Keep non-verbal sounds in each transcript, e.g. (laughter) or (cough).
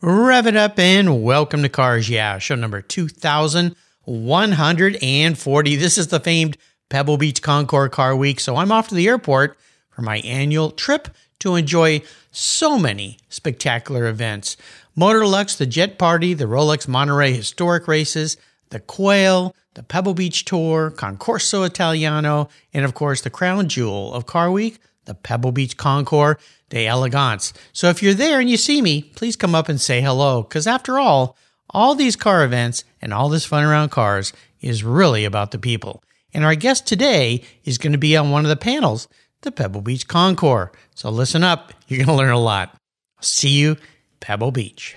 Rev it up and welcome to Cars Yeah, show number 2140. This is the famed Pebble Beach Concours Car Week, so I'm off to the airport for my annual trip to enjoy so many spectacular events. Motorlux, the Jet Party, the Rolex Monterey Historic Races, the Quail, the Pebble Beach Tour, Concorso Italiano, and of course the crown jewel of Car Week, the Pebble Beach Concours d'Elegance. So if you're there and you see me, please come up and say hello, because after all, all these car events and all this fun around cars is really about the people. And our guest today is going to be on one of the panels, the Pebble Beach Concours. So listen up, you're going to learn a lot. See you, Pebble Beach.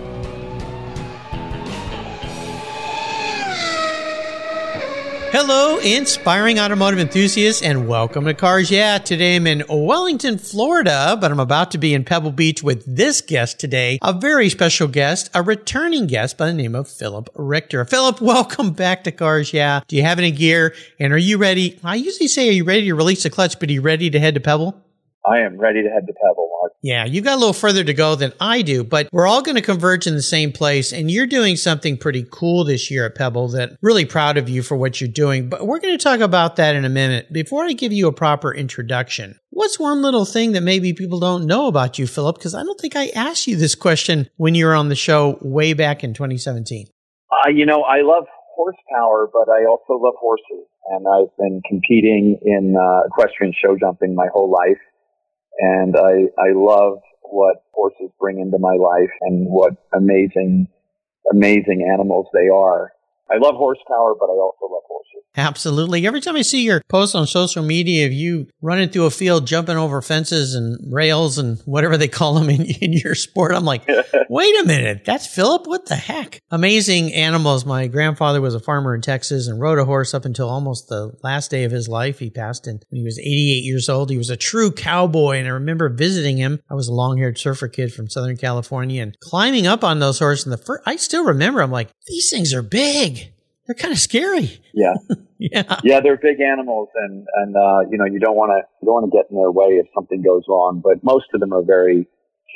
Hello, inspiring automotive enthusiasts, and welcome to Cars Yeah. Today I'm in Wellington, Florida, but I'm about to be in Pebble Beach with this guest today, a very special guest, a returning guest by the name of Philip Richter. Philip, (laughs) welcome back to Cars Yeah. Do you have any gear? And are you ready? I usually say, are you ready to release the clutch, but are you ready to head to Pebble? I am ready to head to Pebble. Yeah, you got a little further to go than I do, but we're all going to converge in the same place. And you're doing something pretty cool this year at Pebble that really proud of you for what you're doing. But we're going to talk about that in a minute. Before I give you a proper introduction, what's one little thing that maybe people don't know about you, Philip? Because I don't think I asked you this question when you were on the show way back in 2017. Uh, you know, I love horsepower, but I also love horses. And I've been competing in uh, equestrian show jumping my whole life and I I love what horses bring into my life and what amazing amazing animals they are. I love horsepower, but I also love horses. Absolutely. Every time I see your posts on social media of you running through a field, jumping over fences and rails and whatever they call them in, in your sport, I'm like, (laughs) wait a minute, that's Philip? What the heck? Amazing animals. My grandfather was a farmer in Texas and rode a horse up until almost the last day of his life. He passed in when he was 88 years old. He was a true cowboy. And I remember visiting him. I was a long haired surfer kid from Southern California and climbing up on those horses. And the first, I still remember, I'm like, these things are big they're kind of scary. Yeah. (laughs) yeah. Yeah, they're big animals and, and, uh, you know, you don't want to, you don't want to get in their way if something goes wrong, but most of them are very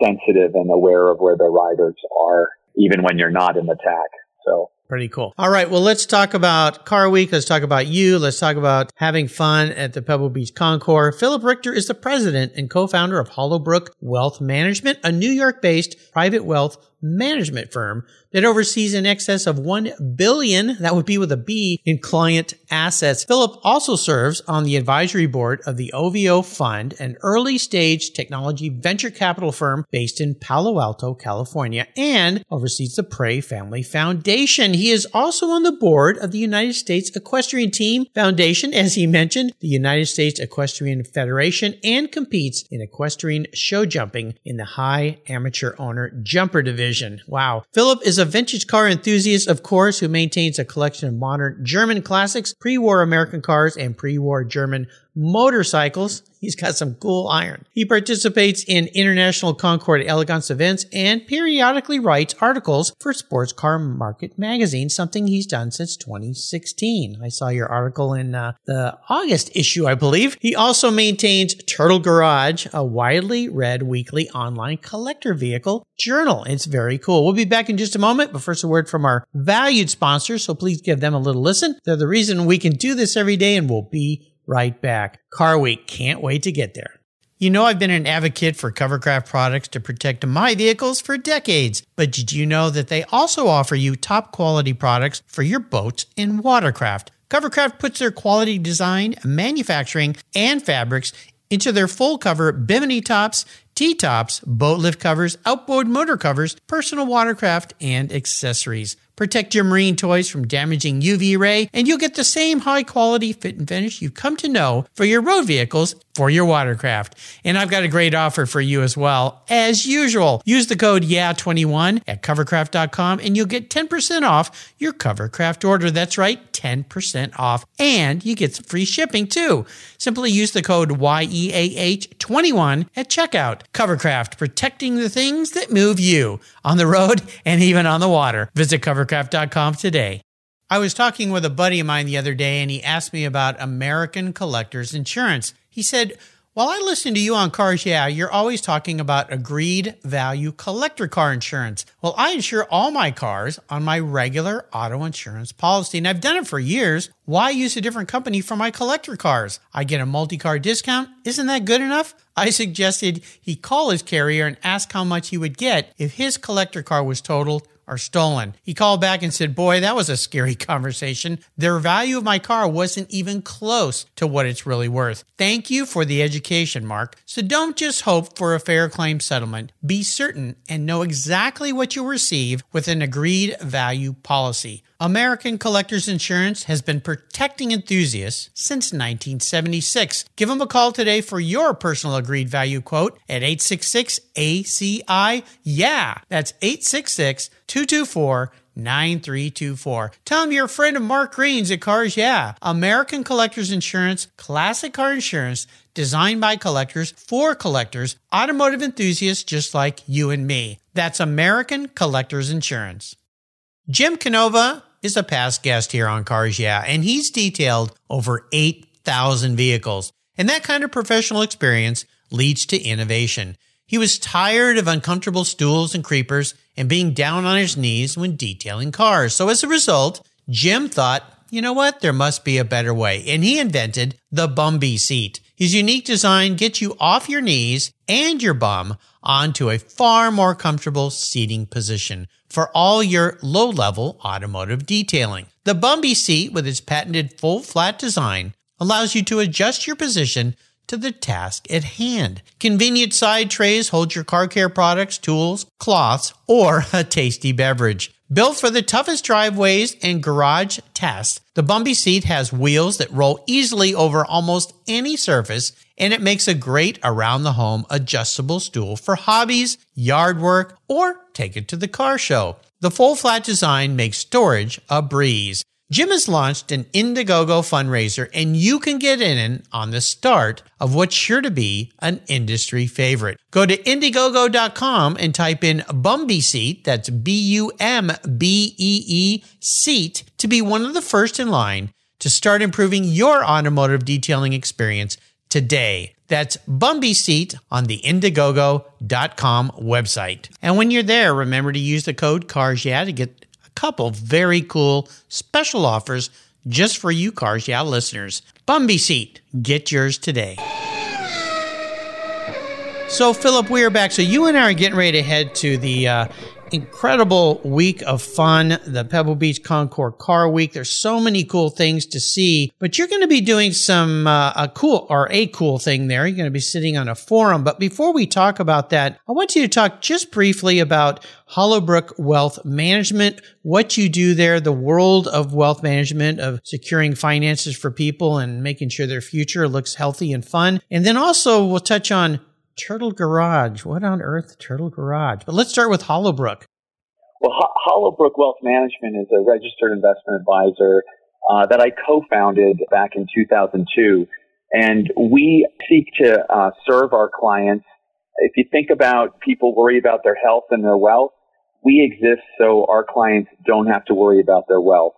sensitive and aware of where their riders are, even when you're not in attack. So Pretty cool. All right. Well, let's talk about Car Week. Let's talk about you. Let's talk about having fun at the Pebble Beach Concours. Philip Richter is the president and co-founder of Hollowbrook Wealth Management, a New York based private wealth management firm that oversees in excess of 1 billion, that would be with a B, in client assets. Philip also serves on the advisory board of the OVO Fund, an early stage technology venture capital firm based in Palo Alto, California, and oversees the Prey Family Foundation. He is also on the board of the United States Equestrian Team Foundation, as he mentioned, the United States Equestrian Federation, and competes in equestrian show jumping in the high amateur owner jumper division. Wow. Philip is a vintage car enthusiast, of course, who maintains a collection of modern German classics, pre-war American cars, and pre-war German motorcycles. He's got some cool iron. He participates in international Concours Elegance events and periodically writes articles for Sports Car Market magazine, something he's done since 2016. I saw your article in uh, the August issue, I believe. He also maintains Turtle Garage, a widely read weekly online collector vehicle journal. It's very cool. We'll be back in just a moment, but first a word from our valued sponsors, so please give them a little listen. They're the reason we can do this every day and we'll be right back. Car Week, can't wait to get there. You know, I've been an advocate for Covercraft products to protect my vehicles for decades, but did you know that they also offer you top quality products for your boats and watercraft? Covercraft puts their quality design, manufacturing, and fabrics into their full cover bimini tops, T tops, boat lift covers, outboard motor covers, personal watercraft, and accessories. Protect your marine toys from damaging UV ray, and you'll get the same high quality fit and finish you've come to know for your road vehicles for your watercraft. And I've got a great offer for you as well. As usual, use the code YEAH21 at covercraft.com and you'll get 10% off your Covercraft order. That's right, 10% off. And you get free shipping too. Simply use the code YEAH21 at checkout. Covercraft, protecting the things that move you on the road and even on the water. Visit covercraft.com today. I was talking with a buddy of mine the other day and he asked me about American Collectors Insurance. He said, while I listen to you on Cars Yeah, you're always talking about agreed value collector car insurance. Well, I insure all my cars on my regular auto insurance policy, and I've done it for years. Why use a different company for my collector cars? I get a multi car discount. Isn't that good enough? I suggested he call his carrier and ask how much he would get if his collector car was totaled are stolen. He called back and said, Boy, that was a scary (laughs) conversation. The value of my car wasn't even close to what it's really worth. Thank you for the education, Mark. So don't just hope for a fair claim settlement. Be certain and know exactly what you'll receive with an agreed value policy. American Collectors Insurance has been protecting enthusiasts since 1976. Give them a call today for your personal agreed value quote at 866 ACI. Yeah, that's 866 224 9324. Tell them you're a friend of Mark Green's at Cars Yeah. American Collectors Insurance, classic car insurance designed by collectors for collectors, automotive enthusiasts just like you and me. That's American Collectors Insurance. Jim Canova is a past guest here on Cars Yeah, and he's detailed over 8,000 vehicles. And that kind of professional experience leads to innovation. He was tired of uncomfortable stools and creepers and being down on his knees when detailing cars. So as a result, Jim thought, you know what? There must be a better way. And he invented the Bumbee seat. His unique design gets you off your knees and your bum onto a far more comfortable seating position for all your low level automotive detailing. The Bumbee seat with its patented full flat design allows you to adjust your position to the task at hand. Convenient side trays hold your car care products, tools, cloths, or a tasty beverage. Built for the toughest driveways and garage tests, the Bumbee seat has wheels that roll easily over almost any surface, and it makes a great around the home adjustable stool for hobbies, yard work, or take it to the car show. The full flat design makes storage a breeze. Jim has launched an Indiegogo fundraiser and you can get in on the start of what's sure to be an industry favorite. Go to Indiegogo.com and type in Bumbee Seat, that's B-U-M-B-E-E seat, to be one of the first in line to start improving your automotive detailing experience today. That's Bumbee Seat on the Indiegogo.com website. And when you're there, remember to use the code CARS yeah to get couple very cool special offers just for you Cars Yeah listeners. Bumbee Seat, get yours today. So, Philip, we are back. So, you and I are getting ready to head to the uh, incredible week of fun, the Pebble Beach Concours Car Week. There's so many cool things to see, but you're going to be doing some uh, a cool or a cool thing there. You're going to be sitting on a forum. But before we talk about that, I want you to talk just briefly about Hollowbrook Wealth Management, what you do there, the world of wealth management, of securing finances for people and making sure their future looks healthy and fun. And then also we'll touch on Turtle Garage. What on earth, Turtle Garage? But let's start with Hollowbrook. Well, Ho- Hollowbrook Wealth Management is a registered investment advisor uh, that I co-founded back in 2002, and we seek to uh, serve our clients. If you think about people worry about their health and their wealth, we exist so our clients don't have to worry about their wealth.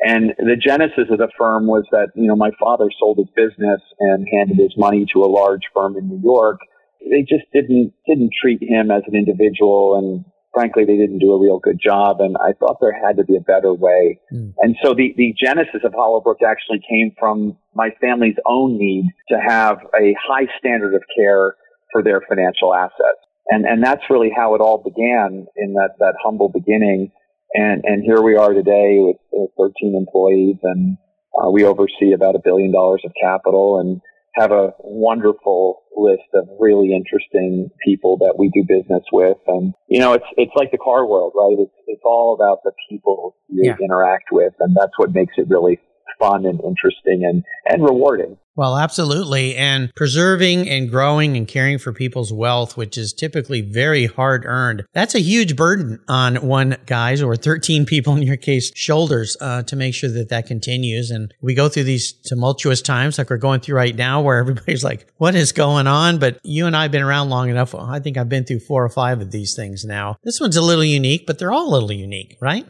And the genesis of the firm was that, you know, my father sold his business and handed his money to a large firm in New York they just didn't didn't treat him as an individual and frankly they didn't do a real good job and I thought there had to be a better way. Mm. And so the, the genesis of Hollowbrook actually came from my family's own need to have a high standard of care for their financial assets. And and that's really how it all began in that, that humble beginning. And and here we are today with, with 13 employees and uh, we oversee about a billion dollars of capital and have a wonderful list of really interesting people that we do business with. And, you know, it's, it's like the car world, right? It's, it's all about the people you yeah. interact with. And that's what makes it really fun and interesting and, and rewarding. Well, absolutely. And preserving and growing and caring for people's wealth, which is typically very hard earned, that's a huge burden on one guy's or 13 people in your case shoulders uh, to make sure that that continues. And we go through these tumultuous times like we're going through right now where everybody's (laughs) like, what is going on? But you and I have been around long enough. I think I've been through four or five of these things now. This one's a little unique, but they're all a little unique, right?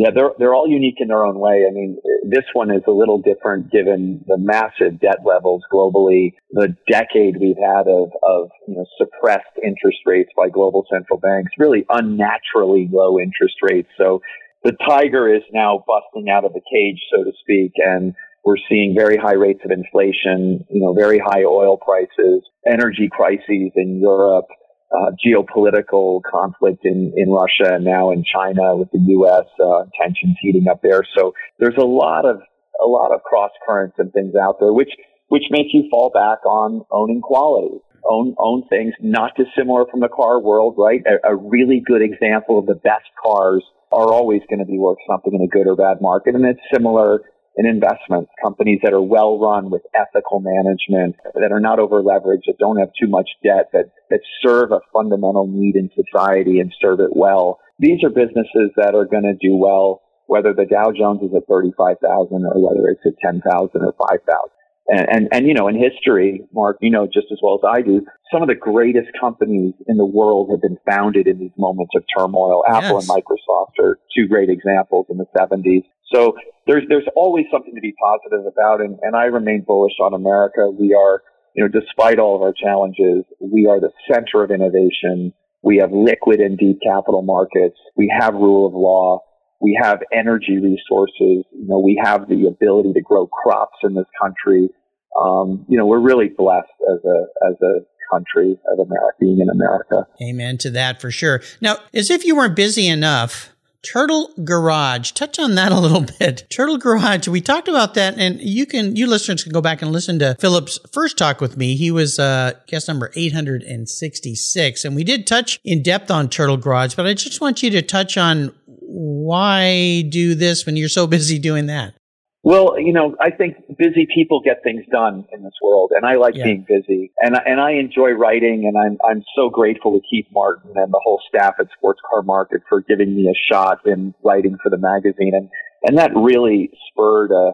Yeah, they're they're all unique in their own way. I mean, this one is a little different given the massive debt levels globally, the decade we've had of of you know suppressed interest rates by global central banks, really unnaturally low interest rates. So the tiger is now busting out of the cage, so to speak, and we're seeing very high rates of inflation, you know, very high oil prices, energy crises in Europe, uh, geopolitical conflict in, in Russia and now in China with the U.S. Uh, tensions heating up there. So there's a lot of a lot of cross currents and things out there, which which makes you fall back on owning quality, own own things not dissimilar from the car world, right? A, a really good example of the best cars are always going to be worth something in a good or bad market, and it's similar in investments, companies that are well run with ethical management, that are not over leveraged, that don't have too much debt, that, that serve a fundamental need in society and serve it well. These are businesses that are going to do well, whether the Dow Jones is at 35,000 or whether it's at 10,000 or 5,000. And, and, and, you know, in history, Mark, you know just as well as I do, some of the greatest companies in the world have been founded in these moments of turmoil. Apple yes. and Microsoft are two great examples in the 70s. So there's there's always something to be positive about, and, and I remain bullish on America. We are, you know, despite all of our challenges, we are the center of innovation. We have liquid and deep capital markets. We have rule of law. We have energy resources. You know, we have the ability to grow crops in this country. Um, you know, we're really blessed as a as a country of America, being in America. Amen to that for sure. Now, as if you weren't busy enough, Turtle Garage. Touch on that a little (laughs) bit. Turtle Garage. We talked about that, and you can, you listeners can go back and listen to Philip's first talk with me. He was uh, guest number 866, and we did touch in depth on Turtle Garage. But I just want you to touch on why do this when you're so (laughs) busy doing that. Well, you know, I think busy people get things done in this world, and I like yeah. being busy, and and I enjoy writing, and I'm I'm so grateful to Keith Martin and the whole staff at Sports Car Market for giving me a shot in writing for the magazine, and and that really spurred a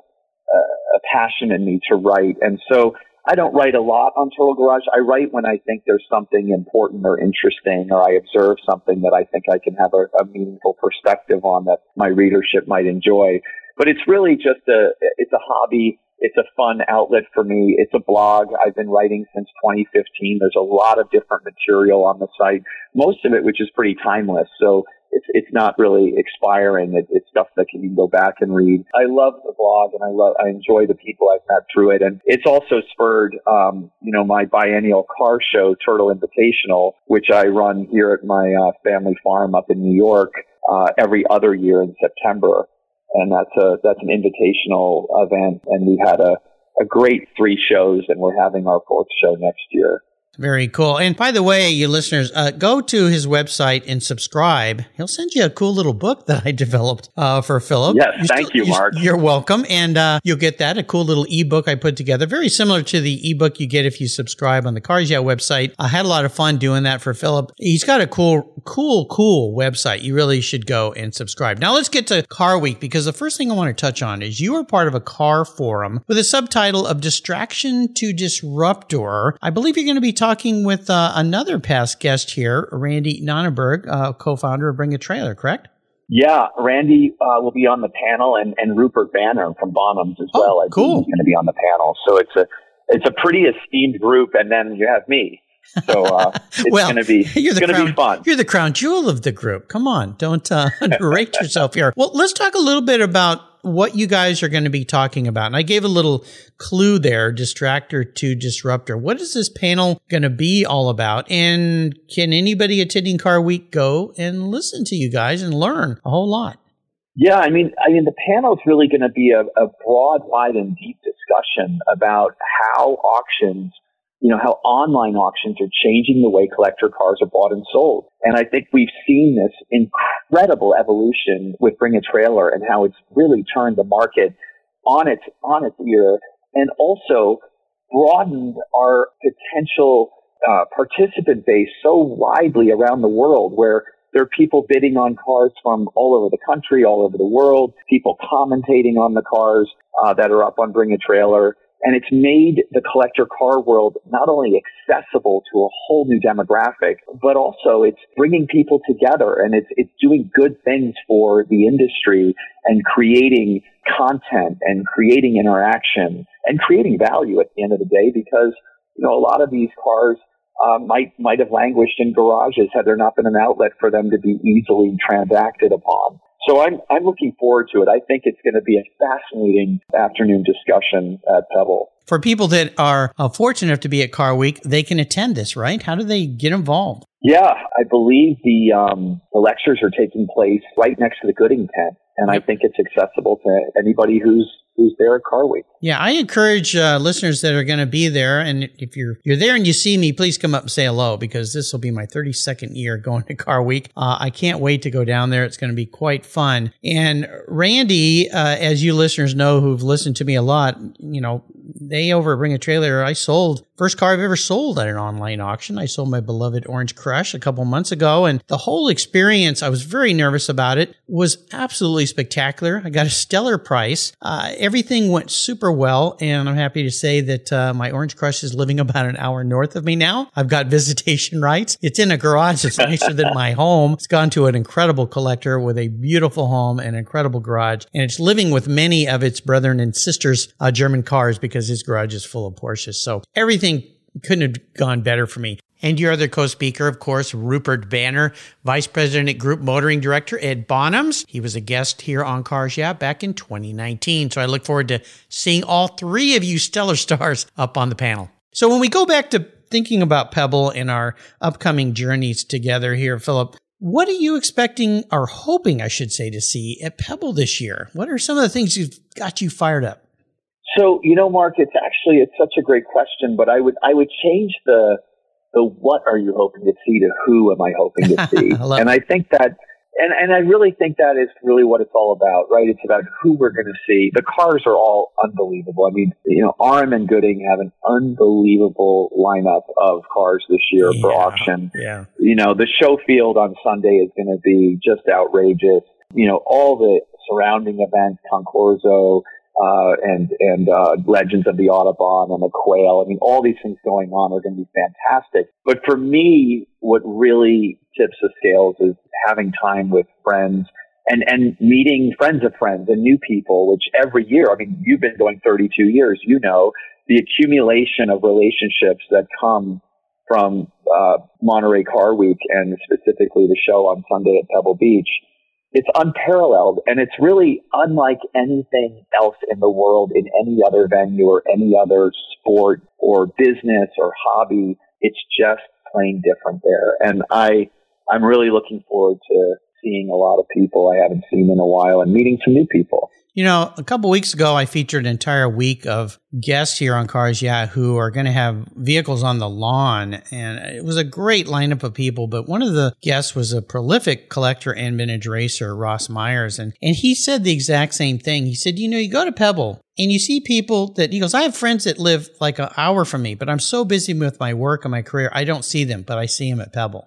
a, a passion in me to write, and so I don't write a lot on Turtle Garage. I write when I think there's something important or interesting, or I observe something that I think I can have a, a meaningful perspective on that my readership might enjoy. But it's really just a, it's a hobby. It's a fun outlet for me. It's a blog. I've been writing since 2015. There's a lot of different material on the site, most of it which is pretty timeless. So it's it's not really expiring. It, it's stuff that you can go back and read. I love the blog and I love I enjoy the people I've met through it, and it's also spurred um, you know my biennial car show Turtle Invitational, which I run here at my uh, family farm up in New York uh, every other year in September and that's a that's an invitational event. And we had a a great three shows, and we're having our fourth show next year. Very cool. And by the way, you listeners, uh, go to his website and subscribe. He'll send you a cool little book that I (laughs) developed uh, for Philip. Yes, you thank still, you, Mark. You're welcome. And uh, you'll get that, a cool little ebook I put together, very similar to the ebook you get if you subscribe on the Cars Yeah website. I had a lot of fun doing that for Philip. He's got a cool, cool, cool website. You really should go and subscribe. Now let's get to Car Week because the first thing I want to touch on is you are part of a car forum with a subtitle of Distraction to Disruptor. I believe you're going to be talking talking with uh, another past guest here, Randy Nonnenberg, uh, co-founder of Bring a Trailer, correct? Yeah, Randy uh, will be on the panel, and, and Rupert Banner from Bonhams as oh, well. I cool. He's going to be on the panel, so it's a it's a pretty esteemed group. And then you have me, so uh, (laughs) it's well, going to be it's going to be fun. You're the crown jewel of the group. Come on, don't uh, (laughs) underrate yourself here. Well, let's talk a little bit about what you guys are going to be talking about. And I gave a little clue there, distractor to disruptor. What is this panel going to be all about? And can anybody attending Car Week go and listen to you guys and learn a whole lot? Yeah, I mean, I mean, the panel is really going to be a, a broad, wide, and deep discussion about how auctions you know, how online auctions are changing the way collector cars are bought and sold. And I think we've seen this incredible evolution with Bring a Trailer and how it's really turned the market on its, on its ear. And also broadened our potential uh, participant base so widely around the world where there are people bidding on cars from all over the country, all over the world, people commentating on the cars uh, that are up on Bring a Trailer. And it's made the collector car world not only accessible to a whole new demographic, but also it's bringing people together and it's, it's doing good things for the industry and creating content and creating interaction and creating value at the end of the day because, you know, a lot of these cars uh, might might have languished in garages had there not been an outlet for them to be easily transacted upon. So I'm I'm looking forward to it. I think it's going to be a fascinating afternoon discussion at Pebble. For people that are uh, fortunate enough to be at Car Week, they can attend this, right? How do they get involved? Yeah, I believe the um, the lectures are taking place right next to the Gooding tent, and. I think it's accessible to anybody who's who's there at Car Week. Yeah, I encourage uh, listeners that are going to be there, and if you're you're there and you see me, please come up and say hello because this will be my 32nd year going to Car Week. Uh, I can't wait to go down there. It's going to be quite fun. And Randy, uh, as you listeners know who've listened to me a lot, you know they over Bring a Trailer, I sold first car I've ever sold at an online auction. I sold my beloved Orange Crush a couple months ago, and the whole experience, I was very nervous about it, was absolutely spectacular. I got a stellar price. Uh, everything went super well, and I'm happy to say that uh, my Orange Crush is living (laughs) about an hour north of me now. I've got (laughs) visitation rights. It's in a garage that's nicer than my home. It's gone to an incredible collector with a beautiful home and incredible garage, and it's living with many of its brethren and sisters uh, German cars because his garage is full of Porsches. So everything couldn't have gone better for me. And your other co-speaker, of course, Rupert Banner, Vice President at Group Motoring Director Ed Bonhams. He was a guest here on Cars Yeah back in 2019. So I look forward to seeing all three of you stellar stars up on the panel. So when we go back to thinking about Pebble and our upcoming journeys together here, Philip, what are you expecting or hoping, I should say, to see at Pebble this year? What are some of the things you've got you fired up? So, you know, Mark, it's actually it's such a great question, but I would I would change the the what are you hoping to see to who am I hoping to (laughs) see? And I think that and, and I really think that is really what it's all about, right? It's about who we're going to see. The cars are all unbelievable. I mean, you know, RM and Gooding have an unbelievable lineup of cars this year yeah, for auction. Yeah. You know, the show field on Sunday is going to be just outrageous. You know, all the surrounding events, Concorso, uh, and and uh, Legends of the Autobahn and the Quail. I mean, all these things going on are going to be fantastic. But for me, what really tips the scales is having time with friends and and meeting friends of friends and new people. Which every year, I mean, you've been going 32 years. You know the accumulation of relationships that come from uh, Monterey Car Week and specifically the show on Sunday at Pebble Beach it's unparalleled and it's really unlike anything else in the world in any other venue or any other sport or business or hobby. It's just plain different there. And I, I'm really looking forward to seeing a lot of people I haven't seen in a while and meeting some new people. You know, a couple weeks ago, I featured an entire week of guests here on Cars Yeah who are going to have vehicles on the lawn. And it was a great lineup of people. But one of the guests was a prolific collector and vintage racer, Ross Myers. And, and he said the exact same thing. He said, you know, you go to Pebble and you see people that he goes, I have friends that live like an hour from me, but I'm so busy with my work and my career, I don't see them, but I see them at Pebble.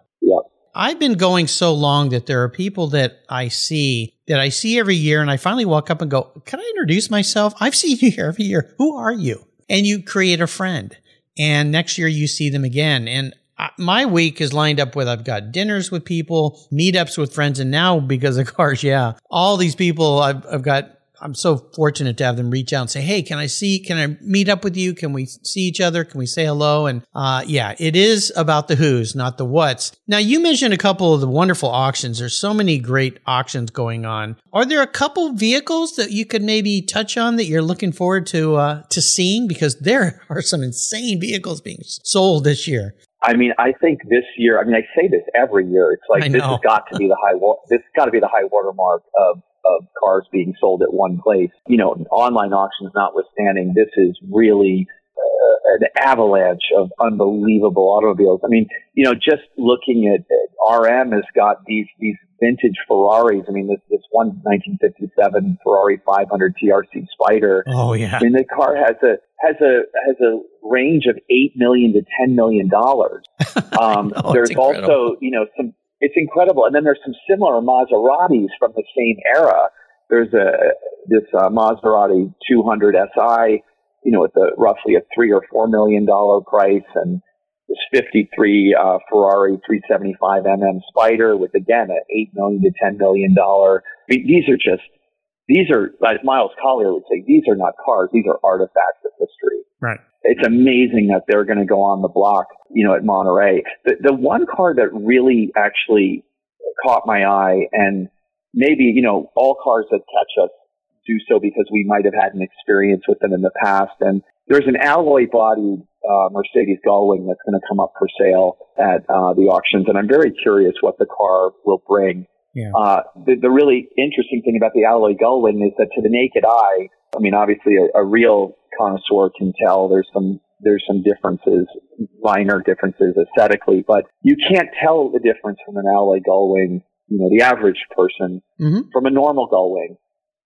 I've been going so long that there are people that I see that I see every year and I finally walk up and go, can I introduce myself? I've seen you here every year. Who are you? And you create a friend and next year you see them again. And my week is lined up with I've got dinners with people, meetups with friends, and now because of (laughs) cars, yeah, all these people I've, I've got I'm so fortunate to have them reach out and say, "Hey, can I see? Can I meet up with you? Can we see each other? Can we say hello?" And uh, yeah, it is about the who's, not the what's. Now, you mentioned a couple of the wonderful auctions. There's so many great auctions going on. Are there a couple vehicles that you could maybe touch on that you're looking forward to uh, to seeing? Because there (laughs) are some insane vehicles being sold this year. I mean, I think this year. I mean, I say this every year. It's like this has got to be the high. This has got to be the high watermark of of cars being sold at one place. You know, online auctions notwithstanding, this is really uh, an avalanche of unbelievable automobiles. I mean, you know, just looking at, at RM has got these these vintage Ferraris. I mean, this this one 1957 Ferrari 500 TRC Spider. Oh yeah. I mean, the car has a has a has a range of eight million to ten million dollars. (laughs) Um, there's also you know some it's incredible, and then there's some similar Maseratis from the same era. There's a this uh, Maserati 200 SI, you know, with a roughly a three or four million dollar price, and this 53 uh, Ferrari 375 mm Spider with again an eight million to ten million dollar. I mean, these are just these are as Miles Collier would say, these are not cars; these are artifacts of history. Right. It's amazing that they're going to go on the block, you know, at Monterey. The the one car that really actually caught my eye, and maybe you know, all cars that catch us do so because we might have had an experience with them in the past. And there's an alloy bodied uh, Mercedes Gullwing that's going to come up for sale at uh, the auctions, and I'm very curious what the car will bring. Yeah. Uh, the, the really interesting thing about the alloy Gullwing is that to the naked eye, I mean, obviously a, a real connoisseur can tell there's some there's some differences, minor differences aesthetically, but you can't tell the difference from an alloy Gullwing, you know, the average person Mhm. from a normal Gullwing.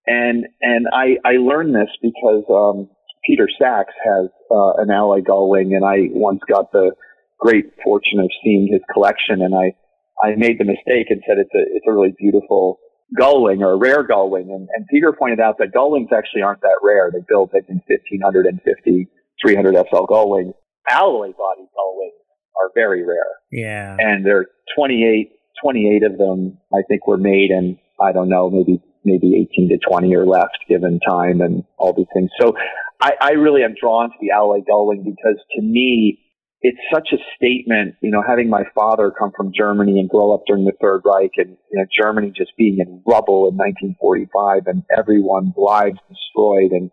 And and I I learned this because um, Peter Sachs has uh, an alloy Gullwing, and I once got the great fortune of seeing his collection, and I I made the mistake and said it's a it's a really beautiful Gullwing or a rare Gullwing, and, and Peter pointed out that Gullwings actually aren't that rare. They build I think 1550 300 SL Gullwings. Alloy body Gullwings are very rare Yeah. and there are 28, 28 of them I think were made and I don't know, maybe, maybe 18 to 20 are left given time and all these things. So I, I really am drawn to the alloy Gullwing because to me, it's such a statement, you know, having my father come from Germany and grow up during the Third Reich and, you know, Germany just being in rubble in 1945 and everyone lives destroyed and,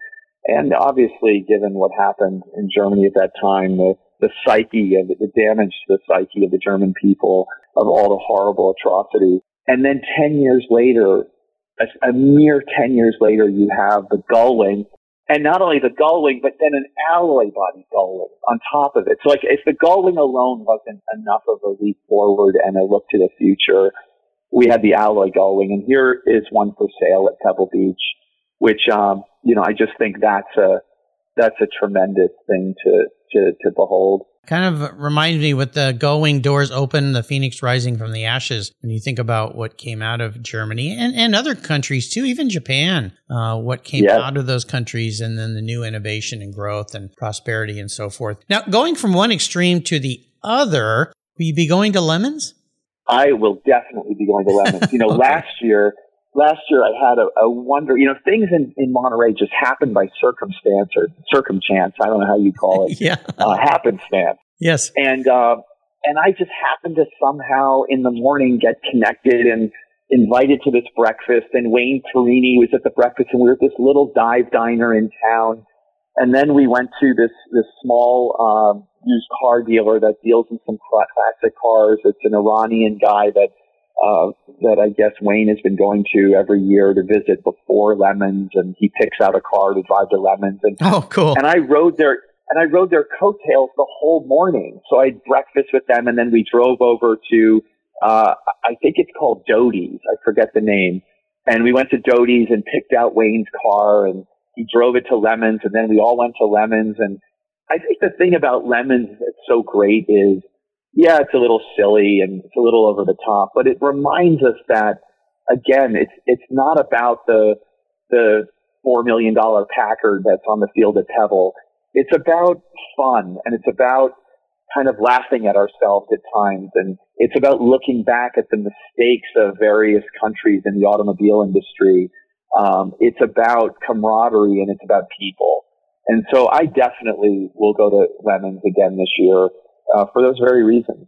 and obviously given what happened in Germany at that time, the, the psyche of the damage to the psyche of the German people of all the horrible atrocities. And then 10 years later, a, a mere 10 years later, you have the Gullwing and not only the Gullwing, but then an alloy body Gullwing on top of it. So like if the Gullwing alone wasn't enough of a leap forward and a look to the future, we had the alloy Gullwing and here is one for sale at Pebble Beach, which, um, you know, I just think that's a, that's a tremendous thing to, to, to behold. Kind of reminds me with the Gullwing doors open, the phoenix rising from the ashes. When you think about what came out of Germany and, and other countries too, even Japan, uh, what came Yeah. out of those countries and then the new innovation and growth and prosperity and so forth. Now, going from one extreme to the other, will you be going to lemons? I will definitely be going to Lemons. You know, (laughs) Okay. last year, last year I had a, a wonder, you know, things in, in Monterey just happen by circumstance or circumchance. I don't know how you call it. (laughs) Yeah. uh, happenstance. Yes. And, uh, and I just happened to somehow in the morning get connected and invited to this breakfast and Wayne Carini was at the breakfast and we were at this little dive diner in town. And then we went to this, this small, um, used car dealer that deals in some cla- classic cars. It's an Iranian guy that, uh, that I guess Wayne has been going to every year to visit before Lemons and he picks out a car to drive to Lemons and Oh, cool. and I rode their and I rode their coattails the whole morning. So I had breakfast with them, and then we drove over to uh, I think it's called Doty's. I forget the name. And we went to Doty's and picked out Wayne's car, and he drove it to Lemons, and then we all went to Lemons. And I think the thing about Lemons that's so great is, yeah, it's a little silly and it's a little over the top, but it reminds us that again, it's it's not about the the four million dollar Packard that's on the field at Pebble. It's about fun and it's about kind of laughing at ourselves at times and it's about looking back at the mistakes of various countries in the automobile industry. Um, it's about camaraderie and it's about people. And so I definitely will go to Lemons again this year uh, for those very reasons.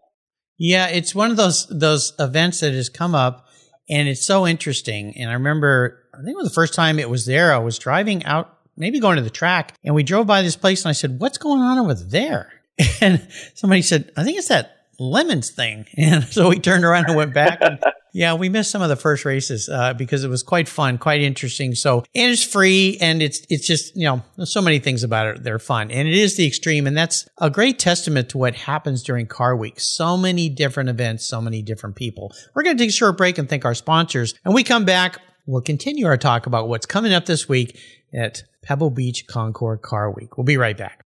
Yeah, it's one of those those events that has come up, and it's so interesting. And I remember, I think it was the first time it was there. I was driving out, maybe going to the track, and we drove by this place, and I said, "What's going on over there?" (laughs) And somebody said, "I think it's that lemons thing." (laughs) And so we turned around and went back, and, (laughs) Yeah, we missed some of the first races uh, because it was quite fun, quite interesting. So, and it's free, and it's it's just you know so many things about it. They're fun, and it is the extreme, and that's a great testament to what happens during Car Week. So many different events, so many different people. We're going to take a short break and thank our sponsors, and we come back. We'll continue our talk about what's coming up this week at Pebble Beach Concours Car Week. We'll be right back.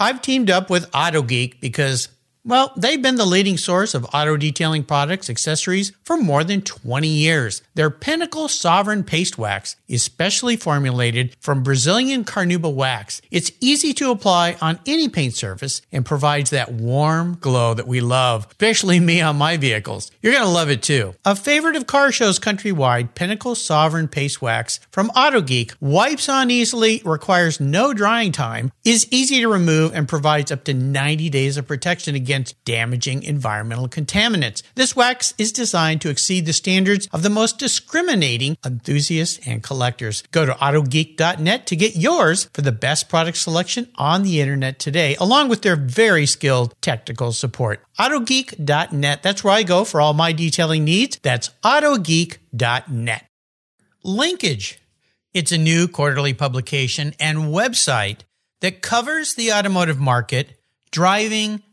I've teamed up with AutoGeek because well, they've been the leading source of auto detailing products, accessories for more than 20 years. Their Pinnacle Sovereign Paste Wax is specially formulated from Brazilian carnauba wax. It's easy to apply on any paint surface and provides that warm glow that we love, especially me on my vehicles. You're going to love it too. A favorite of car shows countrywide, Pinnacle Sovereign Paste Wax from AutoGeek wipes on easily, requires no drying time, is easy to remove, and provides up to 90 days of protection against against damaging environmental contaminants. This wax is designed to exceed the standards of the most discriminating enthusiasts and collectors. Go to autogeek.net to get yours for the best product selection on the internet today, along with their very skilled technical support. Autogeek.net. That's where I go for all my detailing needs. That's autogeek.net. Linkage. It's a new quarterly publication and website that covers the automotive market, driving,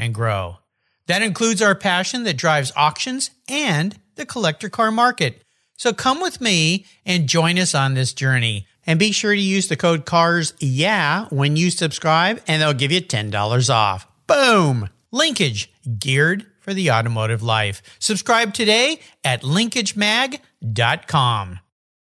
and grow. That includes our passion that drives auctions and the collector car market. So come with me and join us on this journey. And be sure to use the code CARS yeah when you subscribe and they'll give you $10 off. Boom! Linkage, geared for the automotive life. Subscribe today at linkagemag.com.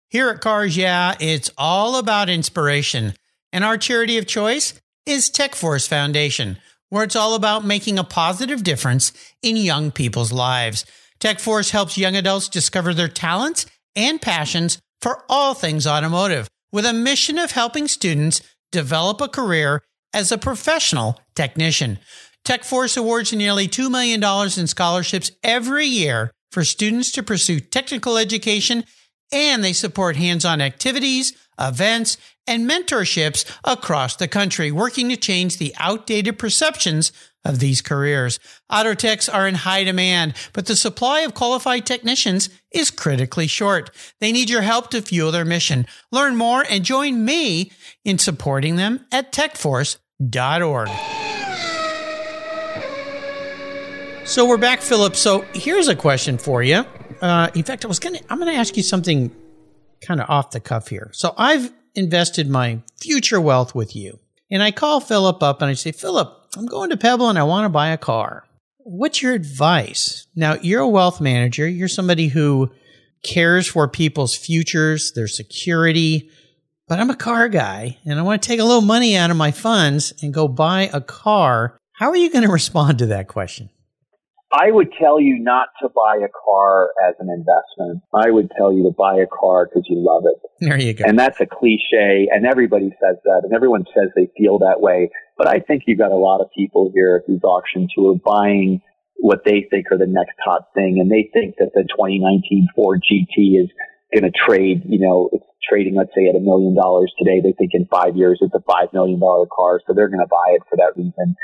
Here at Cars Yeah, it's all about inspiration. And our charity of choice is TechForce Foundation where it's all about making a positive difference in young people's lives. TechForce helps young adults discover their talents and passions for all things automotive with a mission of helping students develop a career as a professional technician. TechForce awards nearly $2 million in scholarships every year for students to pursue technical education, and they support hands on activities, events, and mentorships across the country, working to change the outdated perceptions of these careers. Auto techs are in high demand, but the supply of qualified technicians is critically short. They need your help to fuel their mission. Learn more and join me in supporting them at techforce.org. So we're back, Philip. So here's a question for you. Uh, in fact, I was gonna, I'm gonna ask you something kind of off the cuff here. So I've invested my future wealth with you. And I call Philip up and I say, Philip, I'm going to Pebble and I want to buy a car. What's your advice? Now, you're a wealth manager. You're somebody who cares for people's futures, their security. But I'm a car guy and I want to take a little money out of my funds and go buy a car. How are you going (laughs) to respond to that question? I would tell you not to buy a car as an investment. I would tell you to buy a car because you love it. There you go. And that's a cliche, and everybody says that, and everyone says they feel that way. But I think you've got a lot of people here at these auctions who are buying what they think are the next hot thing, and they think that the 2019 Ford GT is going to trade, you know, it's trading, let's say, at a million dollars today. They think in five years it's a five million dollar car, so they're going to buy it for that reason.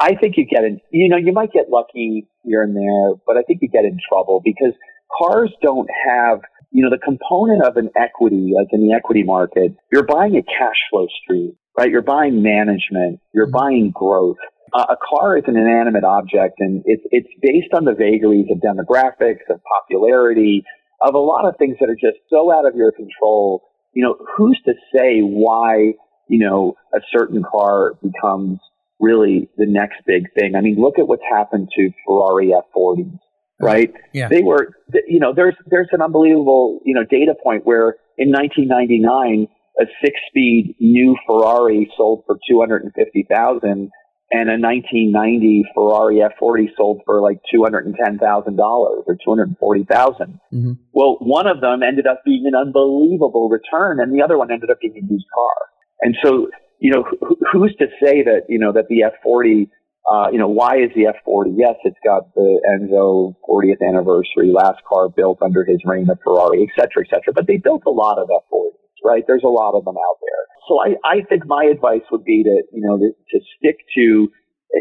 I think you get in, you know, you might get lucky here and there, but I think you get in trouble because cars don't have, you know, the component of an equity, like in the equity market, you're buying a cash flow stream, right? You're buying management, you're mm-hmm. buying growth. Uh, a car is an inanimate object and it's, it's based on the vagaries of demographics, of popularity, of a lot of things that are just so out of your control. You know, who's to say why, you know, a certain car becomes really the next big thing. I mean, look at what's happened to Ferrari F40s, right? Yeah. They were, you know, there's, there's an unbelievable, you know, data point where in 1999, a six speed new Ferrari sold for 250,000 and a 1990 Ferrari F40 sold for like $210,000 or 240,000. Mm-hmm. Well, one of them ended up being an unbelievable return and the other one ended up being a used car. And so, you know, who's to say that, you know, that the F40, uh, you know, why is the F40? Yes, it's got the Enzo 40th anniversary, last car built under his reign of Ferrari, et cetera, et cetera. But they built a lot of F40s, right? There's a lot of them out there. So I, I think my advice would be to, you know, to, to stick to,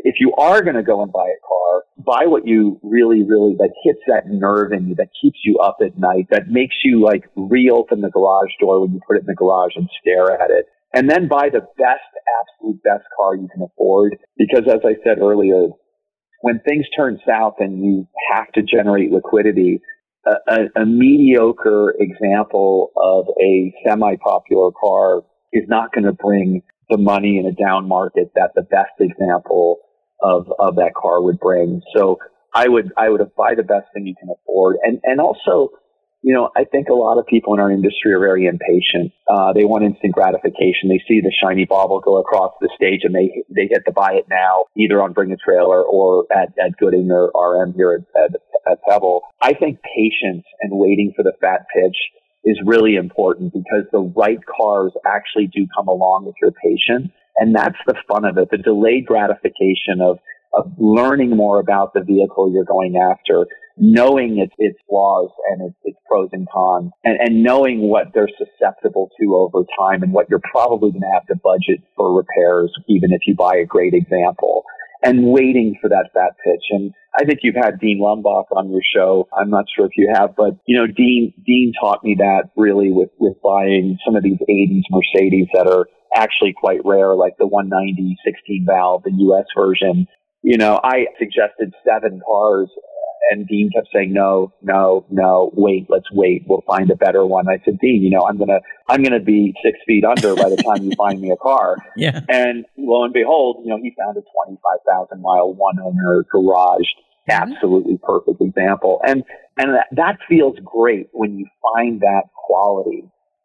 if you are going to go and buy a car, buy what you really, really, that hits that nerve in you, that keeps you up at night, that makes you like reopen the garage door when you put it in the garage and stare at it. And then buy the best, absolute best car you can afford. Because as I said earlier, when things turn south and you have to generate liquidity, a, a, a mediocre example of a semi-popular car is not going to bring the money in a down market that the best example of, of that car would bring. So I would, I would buy the best thing you can afford. And, and also, you know, I think a lot of people in our industry are very impatient. Uh, they want instant gratification. They see the shiny bauble go across the stage and they, they get to buy it now, either on Bring a Trailer or at, at Gooding or RM here at, at, at Pebble. I think patience and waiting for the fat pitch is really important because the right cars actually do come along if you're patient. And that's the fun of it. The delayed gratification of, of learning more about the vehicle you're going after, knowing its, its flaws and its, its pros and cons, and, and knowing what they're susceptible to over time and what you're probably going to have to budget for repairs, even if you buy a great example and waiting for that fat pitch. And I think you've had Dean Lumbach on your show. I'm not sure if you have, but you know, Dean, Dean taught me that really with, with buying some of these 80s Mercedes that are actually quite rare, like the 190 16 valve, the US version. You know, I suggested seven cars and Dean kept saying, no, no, no, wait, let's wait. We'll find a better one. I said, Dean, you know, I'm going to, I'm going to be six feet under by the time you find me a car. (laughs) Yeah. And lo and behold, you know, he found a 25,000 mile one owner garage. Mm-hmm. Absolutely perfect example. And, and that, that feels great when you find that quality.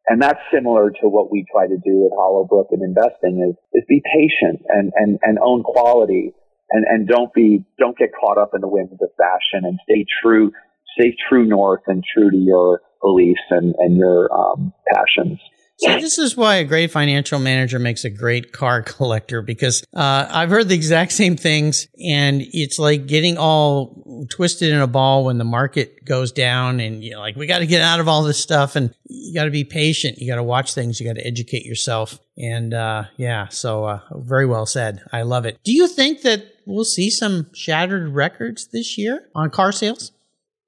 And that's similar to what we try to do at Hollowbrook in investing is, is be patient and, and, and own quality and, and don't be, don't get caught up in the winds of fashion and stay true, stay true north and true to your beliefs and, and your um, passions. So this is why a great financial manager makes a great car (laughs) collector because uh, I've heard the exact same things, and it's like getting all twisted in a ball when the market goes down, and you're like, we got to get out of all this stuff, and you got to be patient. You got to watch things. You got to educate yourself, and uh, yeah, so uh, very well said. I love it. Do you think that we'll see some shattered records this year on car sales?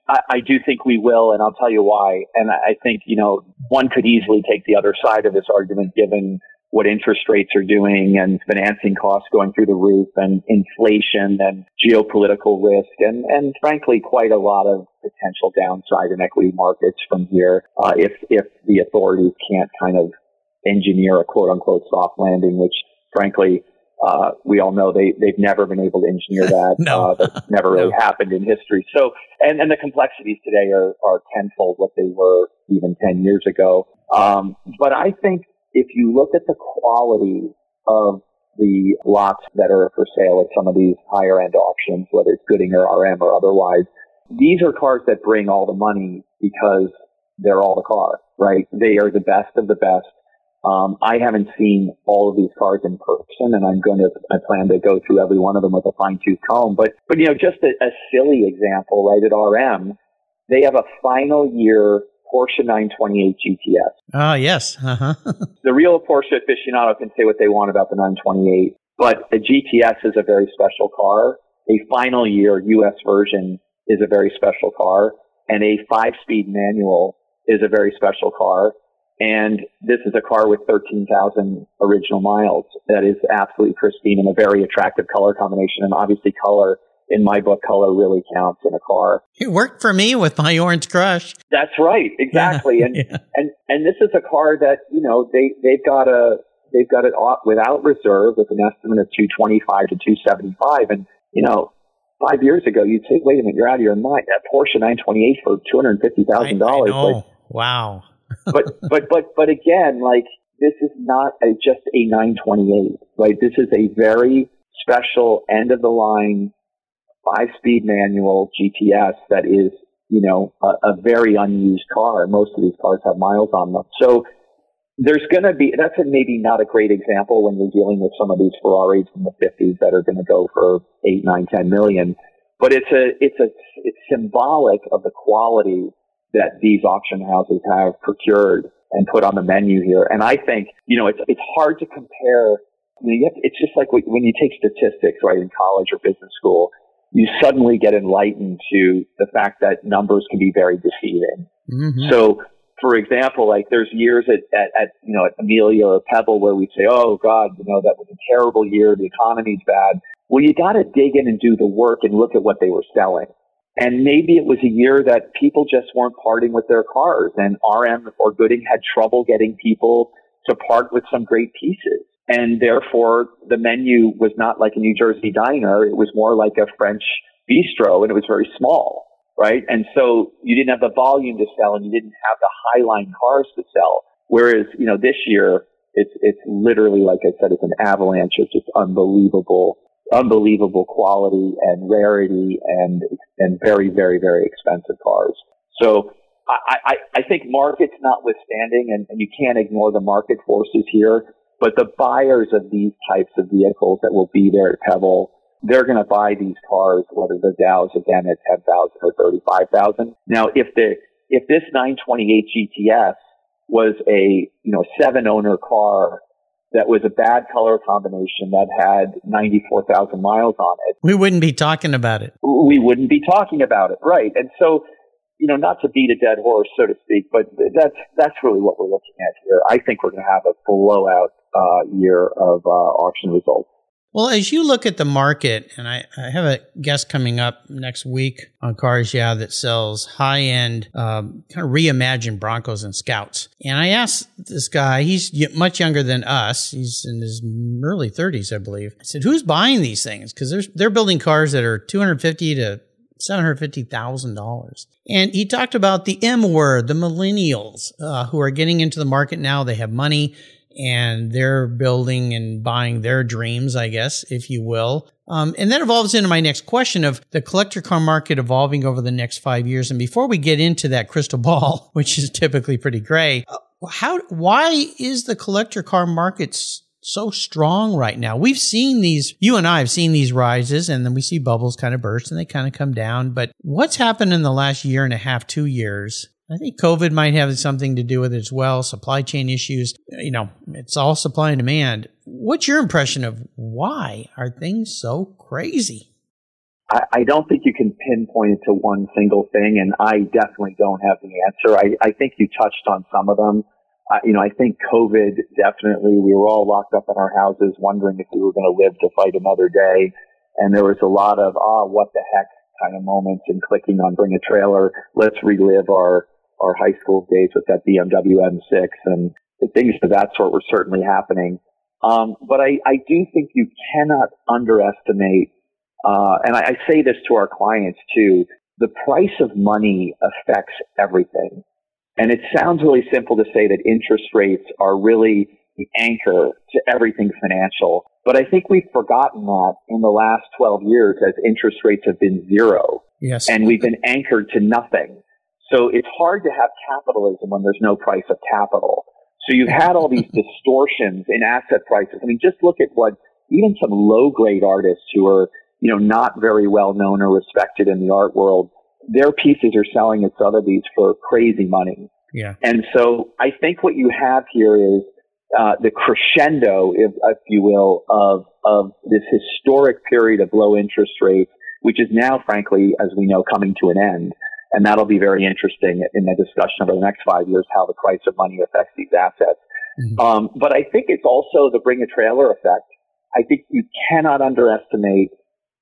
I, I do think we will, and I'll tell you why. And I think, you know, one could easily take the other side of this argument given what interest rates are doing and financing costs going through the roof and inflation and geopolitical risk and, and frankly, quite a lot of potential downside in equity markets from here uh, if, if the authorities can't kind of engineer a quote unquote soft landing, which frankly, uh, we all know they, they've never been able to engineer (laughs) that. no. uh, that's (laughs) never really no. happened in history. So, and, and the complexities today are, are tenfold what they were even 10 years ago. Um, but I think if you look at the quality of the lots that are for sale at some of these higher end auctions, whether it's Gooding or RM or otherwise, these are cars that bring all the money because they're all the car, right? They are the best of the best. Um, I haven't seen all of these cars in person, and I'm going to. I plan to go through every one of them with a fine tooth comb. But, but you know, just a, a silly example, right? At RM, they have a final year Porsche 928 GTS. Ah, uh, yes. Uh-huh. (laughs) the real Porsche aficionado can say what they want about the 928, but the GTS is a very special car. A final year US version is a very special car, and a five-speed manual is a very special car. And this is a car with 13,000 original miles that is absolutely pristine and a very attractive color combination. And obviously color, in my book, color really counts in a car. It worked for me with my orange crush. That's right. Exactly. Yeah. And, (laughs) yeah. and, and this is a car that, you know, they, they've got a, they've got it without reserve with an estimate of 225 to 275. And, you know, five years ago, you'd say, wait a minute, you're out of your mind. That Porsche 928 for $250,000. Like, wow but but but but again, like this is not a, just a 928, right? This is a very special end of the line five speed manual GTS that is, you know, a, a very unused car. Most of these cars have miles on them. So there's going to be, that's a, maybe not a great example when you're dealing with some of these Ferraris from the 50s that are going to go for eight, nine, ten million. But it's a, it's a, it's symbolic of the quality that these auction houses have procured and put on the menu here. And I think, you know, it's, it's hard to compare. I mean, have, it's just like when you take statistics, right, in college or business school, you suddenly get enlightened to the fact that numbers can be very deceiving. Mm-hmm. So, for example, like there's years at, at, at, you know, at Amelia or Pebble where we'd say, oh God, you know, that was a terrible year. The economy's bad. Well, you got to dig in and do the work and look at what they were selling. And maybe it was a year that people just weren't parting with their cars and RM or Gooding had trouble getting people to part with some great pieces. And therefore the menu was not like a New Jersey diner. It was more like a French bistro and it was very small, right? And so you didn't have the volume to sell and you didn't have the highline cars to sell. Whereas, you know, this year it's, it's literally, like I said, it's an avalanche of just unbelievable unbelievable quality and rarity and and very very very expensive cars. So I, I, I think markets notwithstanding, and, and you can't ignore the market forces here. But the buyers of these types of vehicles that will be there at Pebble, they're going to buy these cars, whether the Dow's again at ten thousand or thirty five thousand. Now, if the if this 928 GTS was a you know seven owner car that was a bad color combination that had 94,000 miles on it. We wouldn't be talking about it. We wouldn't be talking about it, right? And so, you know, not to beat a dead horse, so to speak, but that's that's really what we're looking at here. I think we're going to have a blowout uh, year of uh, auction results. Well, as you look at the market, and I, I, have a guest coming up next week on Cars Yeah that sells high end, um, kind of reimagined Broncos and Scouts. And I asked this guy, he's much younger than us. He's in his early 30s, I believe. I said, who's buying these things? Because they're, building cars that are 250 to $750,000. And he talked about the M word, the millennials uh, who are getting into the market now. They have money and they're building and buying their dreams, I guess, if you will. Um, and that evolves into my next question of the collector car market evolving over the next five years. And before we get into that crystal ball, (laughs) which is typically pretty gray, uh, how, why is the collector car market so strong right now? We've seen these, you and I have seen these rises and then we see bubbles kind of burst and they kind of come down. But what's happened in the last year and a half, two years I think COVID might have something to do with it as well. Supply chain issues, you know, it's all supply and demand. What's your impression of why are things so crazy? I, I don't think you can pinpoint it to one single thing, and I definitely don't have the answer. I, I think you touched on some of them. Uh, you know, I think COVID definitely, we were all locked up in our houses wondering if we were going to live to fight another day. And there was a lot of, ah, what the heck kind of moments and clicking on bring a trailer. Let's relive our, our high school days with that BMW M6 and things of that sort were certainly happening. Um, but I, I do think you cannot underestimate, uh, and I, I say this to our clients too, the price of money affects everything. And it sounds really simple to say that interest rates are really the anchor to everything financial. But I think we've forgotten that in the last 12 years as interest rates have been zero. Yes. And we've been anchored to nothing. So it's hard to have capitalism when there's no price of capital. So you've had all these (laughs) distortions in asset prices. I mean, just look at what even some low grade artists who are, you know, not very well known or respected in the art world, their pieces are selling at Sotheby's for crazy money. Yeah. And so I think what you have here is uh, the crescendo, if, if you will, of of this historic period of low interest rates, which is now, frankly, as we know, coming to an end. And that'll be very interesting in the discussion over the next five years, how the price of money affects these assets. Mm-hmm. Um, but I think it's also the bring a trailer effect. I think you cannot underestimate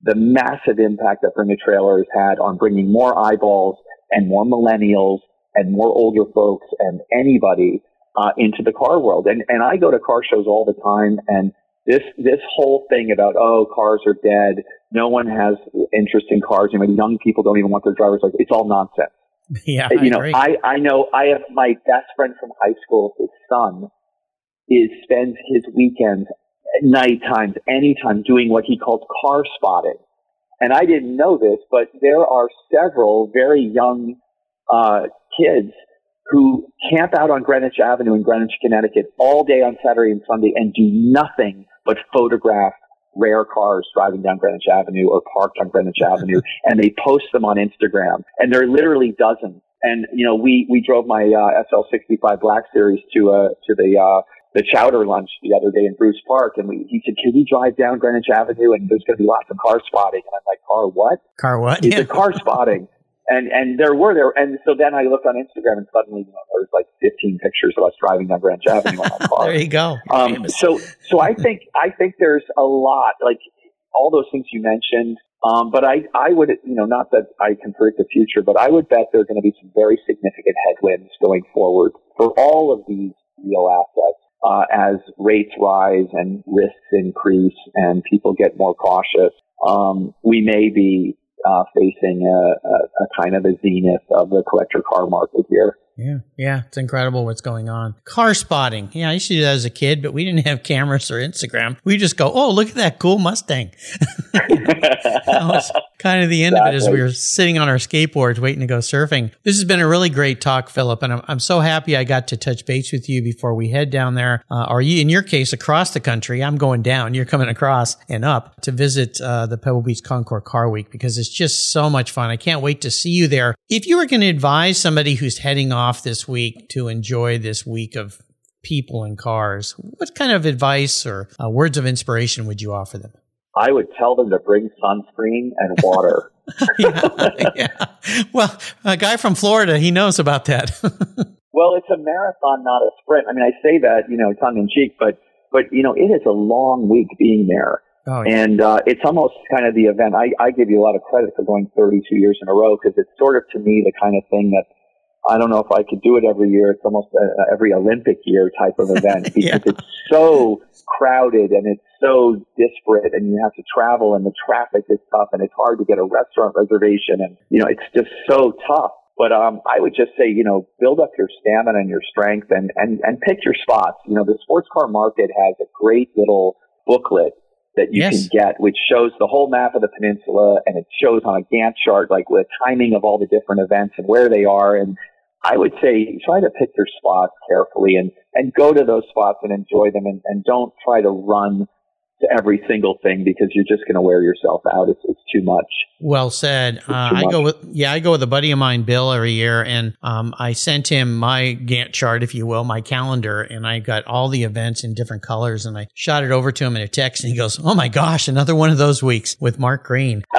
the massive impact that bring a trailer has had on bringing more eyeballs and more millennials and more older folks and anybody uh, into the car world. And and I go to car shows all the time, and this this whole thing about oh cars are dead, no one has interest in cars. You know, young people don't even want their driver's license. It's all nonsense. (laughs) Yeah, you I know, agree. I I know I have my best friend from high school. His son is spends his weekends night times, anytime, doing what he calls car spotting. And I didn't know this, but there are several very young uh, kids who camp out on Greenwich Avenue in Greenwich, Connecticut all day on Saturday and Sunday and do nothing but photograph rare cars driving down Greenwich Avenue or parked on Greenwich (laughs) Avenue and they post them on Instagram and there are literally dozens. And, you know, we, we drove my, uh, SL65 Black Series to, uh, to the, uh, the chowder lunch the other day in Bruce Park, and we, he said, "Can we drive down Greenwich Avenue?" And there's going to be lots of car spotting. And I'm like, "Car what? Car what?" He said, (laughs) "Car spotting." And and there were there, and so then I looked on Instagram, and suddenly you know, there was like 15 pictures of us driving down Greenwich Avenue on my (laughs) car. there you go. Um, so so I think I think there's a lot like all those things you mentioned. Um, but I I would you know not that I can predict the future, but I would bet there are going to be some very significant headwinds going forward for all of these real assets. Uh, as rates rise and risks increase and people get more cautious, um, we may be uh, facing a, a, a, kind of a zenith of the collector car market here. Yeah, yeah, it's incredible what's going on. Car spotting. Yeah, I used to do that as a kid, but we didn't have cameras or Instagram. We just go, oh, look at that cool Mustang. (laughs) that was kind of the end exactly. of it as we were sitting on our skateboards waiting to go surfing. This has been a really great talk, Philip, and I'm, I'm so happy I got to touch base with you before we head down there. Uh, or you, in your case, across the country. I'm going down. You're coming across and up to visit uh, the Pebble Beach Concours Car Week because it's just so much fun. I can't wait to see you there. If you were going to advise somebody who's heading off this week to enjoy this week of people and cars, what kind of advice or uh, words of inspiration would you offer them? I would tell them to bring sunscreen and water. yeah, (laughs) (laughs) yeah. Well, a guy from Florida, he knows about that. (laughs) well, it's a marathon, not a sprint. I mean, I say that, you know, tongue in cheek, but, but, you know, it is a long week being there. Oh, yeah. And uh, it's almost kind of the event. I, I give you a lot of credit for going 32 years in a row because it's sort of to me the kind of thing that I don't know if I could do it every year. It's almost a, every Olympic year type of event (laughs) because yeah. it's so crowded and it's so disparate and you have to travel and the traffic is tough and it's hard to get a restaurant reservation and, you know, it's just so tough. But um, I would just say, you know, build up your stamina and your strength and, and, and pick your spots. You know, the sports car market has a great little booklet that you yes. can get, which shows the whole map of the peninsula and it shows on a Gantt chart, like with timing of all the different events and where they are. And I would say try to pick your spots carefully and, and go to those spots and enjoy them and, and don't try to run to every single thing because you're just going to wear yourself out. It's, it's too much. Well said. Uh, I go with, yeah, I go with a buddy of mine, Bill, every year. And, um, I sent him my Gantt chart, if you will, my calendar, and I got all the events in different colors and I shot it over to him in a text and he goes, Oh my gosh, another one of those weeks with Mark Greene. (laughs)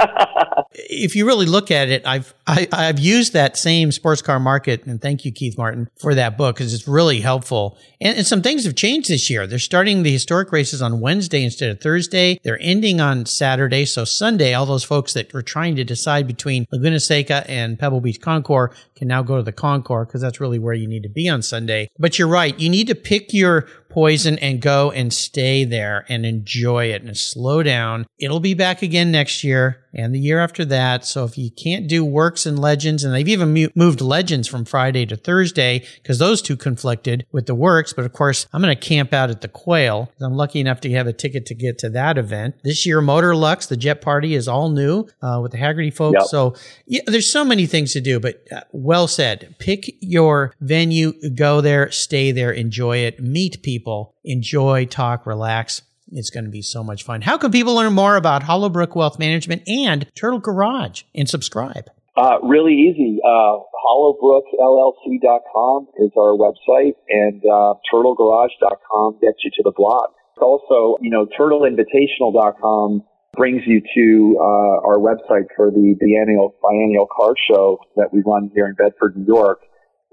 if you really look at it, I've I, have i have used that same sports car market, and thank you, Keith Martin, for that book because it's really helpful. And, and, some things have changed this year. They're starting the historic races on Wednesday instead of Thursday. They're ending on Saturday, so Sunday, all those folks that were trying to decide between Laguna Seca and Pebble Beach Concours can now go to the Concours because that's really where you need to be on Sunday. But you're right, you need to pick your poison and go and stay there and enjoy it and slow down. It'll be back again next year and the year after that. So if you can't do Werks and legends, and they've even moved legends from Friday to Thursday because those two conflicted with the Werks. But of course, I'm going to camp out at the Quail. I'm lucky enough to have a ticket to get to that event this year. Motor Lux, the Jet Party, is all new uh, with the Hagerty folks. Yep. So yeah, there's so many things to do. But uh, well said. Pick your venue, go there, stay there, enjoy it, meet people people. Enjoy, talk, relax. It's going to be so much fun. How can people learn more about Hollowbrook Wealth Management and Turtle Garage and subscribe? Uh, really easy. Uh, HollowbrookLLC.com is our website, and uh, TurtleGarage.com gets you to the blog. Also, you know, TurtleInvitational.com brings you to uh, our website for the biennial biennial car show that we run here in Bedford, New York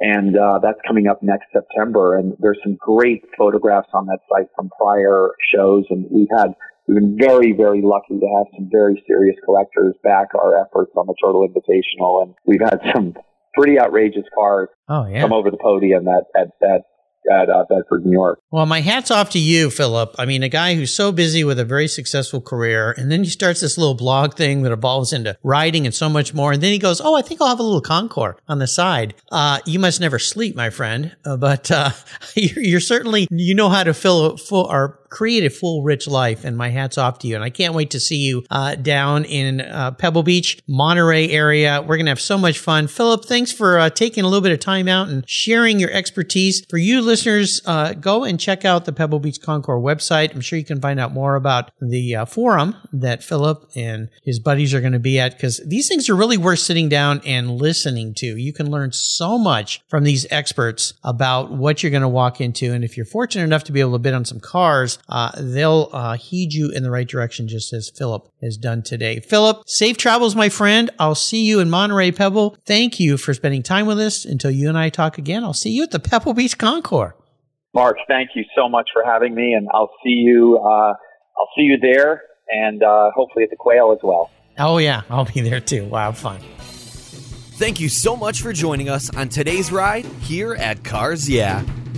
and uh, that's coming up next September. And there's some great photographs on that site from prior shows, and we've had we've been very very lucky to have some very serious collectors back our efforts on the Turtle Invitational, and we've had some pretty outrageous cars oh, yeah. come over the podium at at, at at uh, Bedford, New York. Well, my hat's off to you, Philip. I mean, a guy who's so busy with a very successful career, and then he starts this little blog thing that evolves into writing and so much more. And then he goes, "Oh, I think I'll have a little Concours on the side." Uh, you must never sleep, my friend, uh, but uh, (laughs) you're, you're, certainly you know how to fill, a full or create a full, rich life. And my hat's off to you. And I can't wait to see you uh, down in uh, Pebble Beach, Monterey area. We're going to have so much fun. Philip, thanks for uh, taking a little bit of time out and sharing your expertise. For you listeners, uh, go and check out the Pebble Beach Concours website. I'm sure you can find out more about the uh, forum that Philip and his buddies are going to be at because these things are really worth sitting down and listening to. You can learn so much from these experts about what you're going to walk into. And if you're fortunate enough to be able to bid on some cars, uh, they'll uh, heed you in the right direction, just as Philip has done today. Philip, safe travels, my friend. I'll see you in Monterey Pebble. Thank you for spending time with us. Until you and I talk again, I'll see you at the Pebble Beach Concours. Mark, thank you so much for having me, and I'll see you. Uh, I'll see you there, and uh, hopefully at the Quail as well. Oh yeah, I'll be there too. Wow, fun. Thank you so much for joining us on today's ride here at Cars Yeah.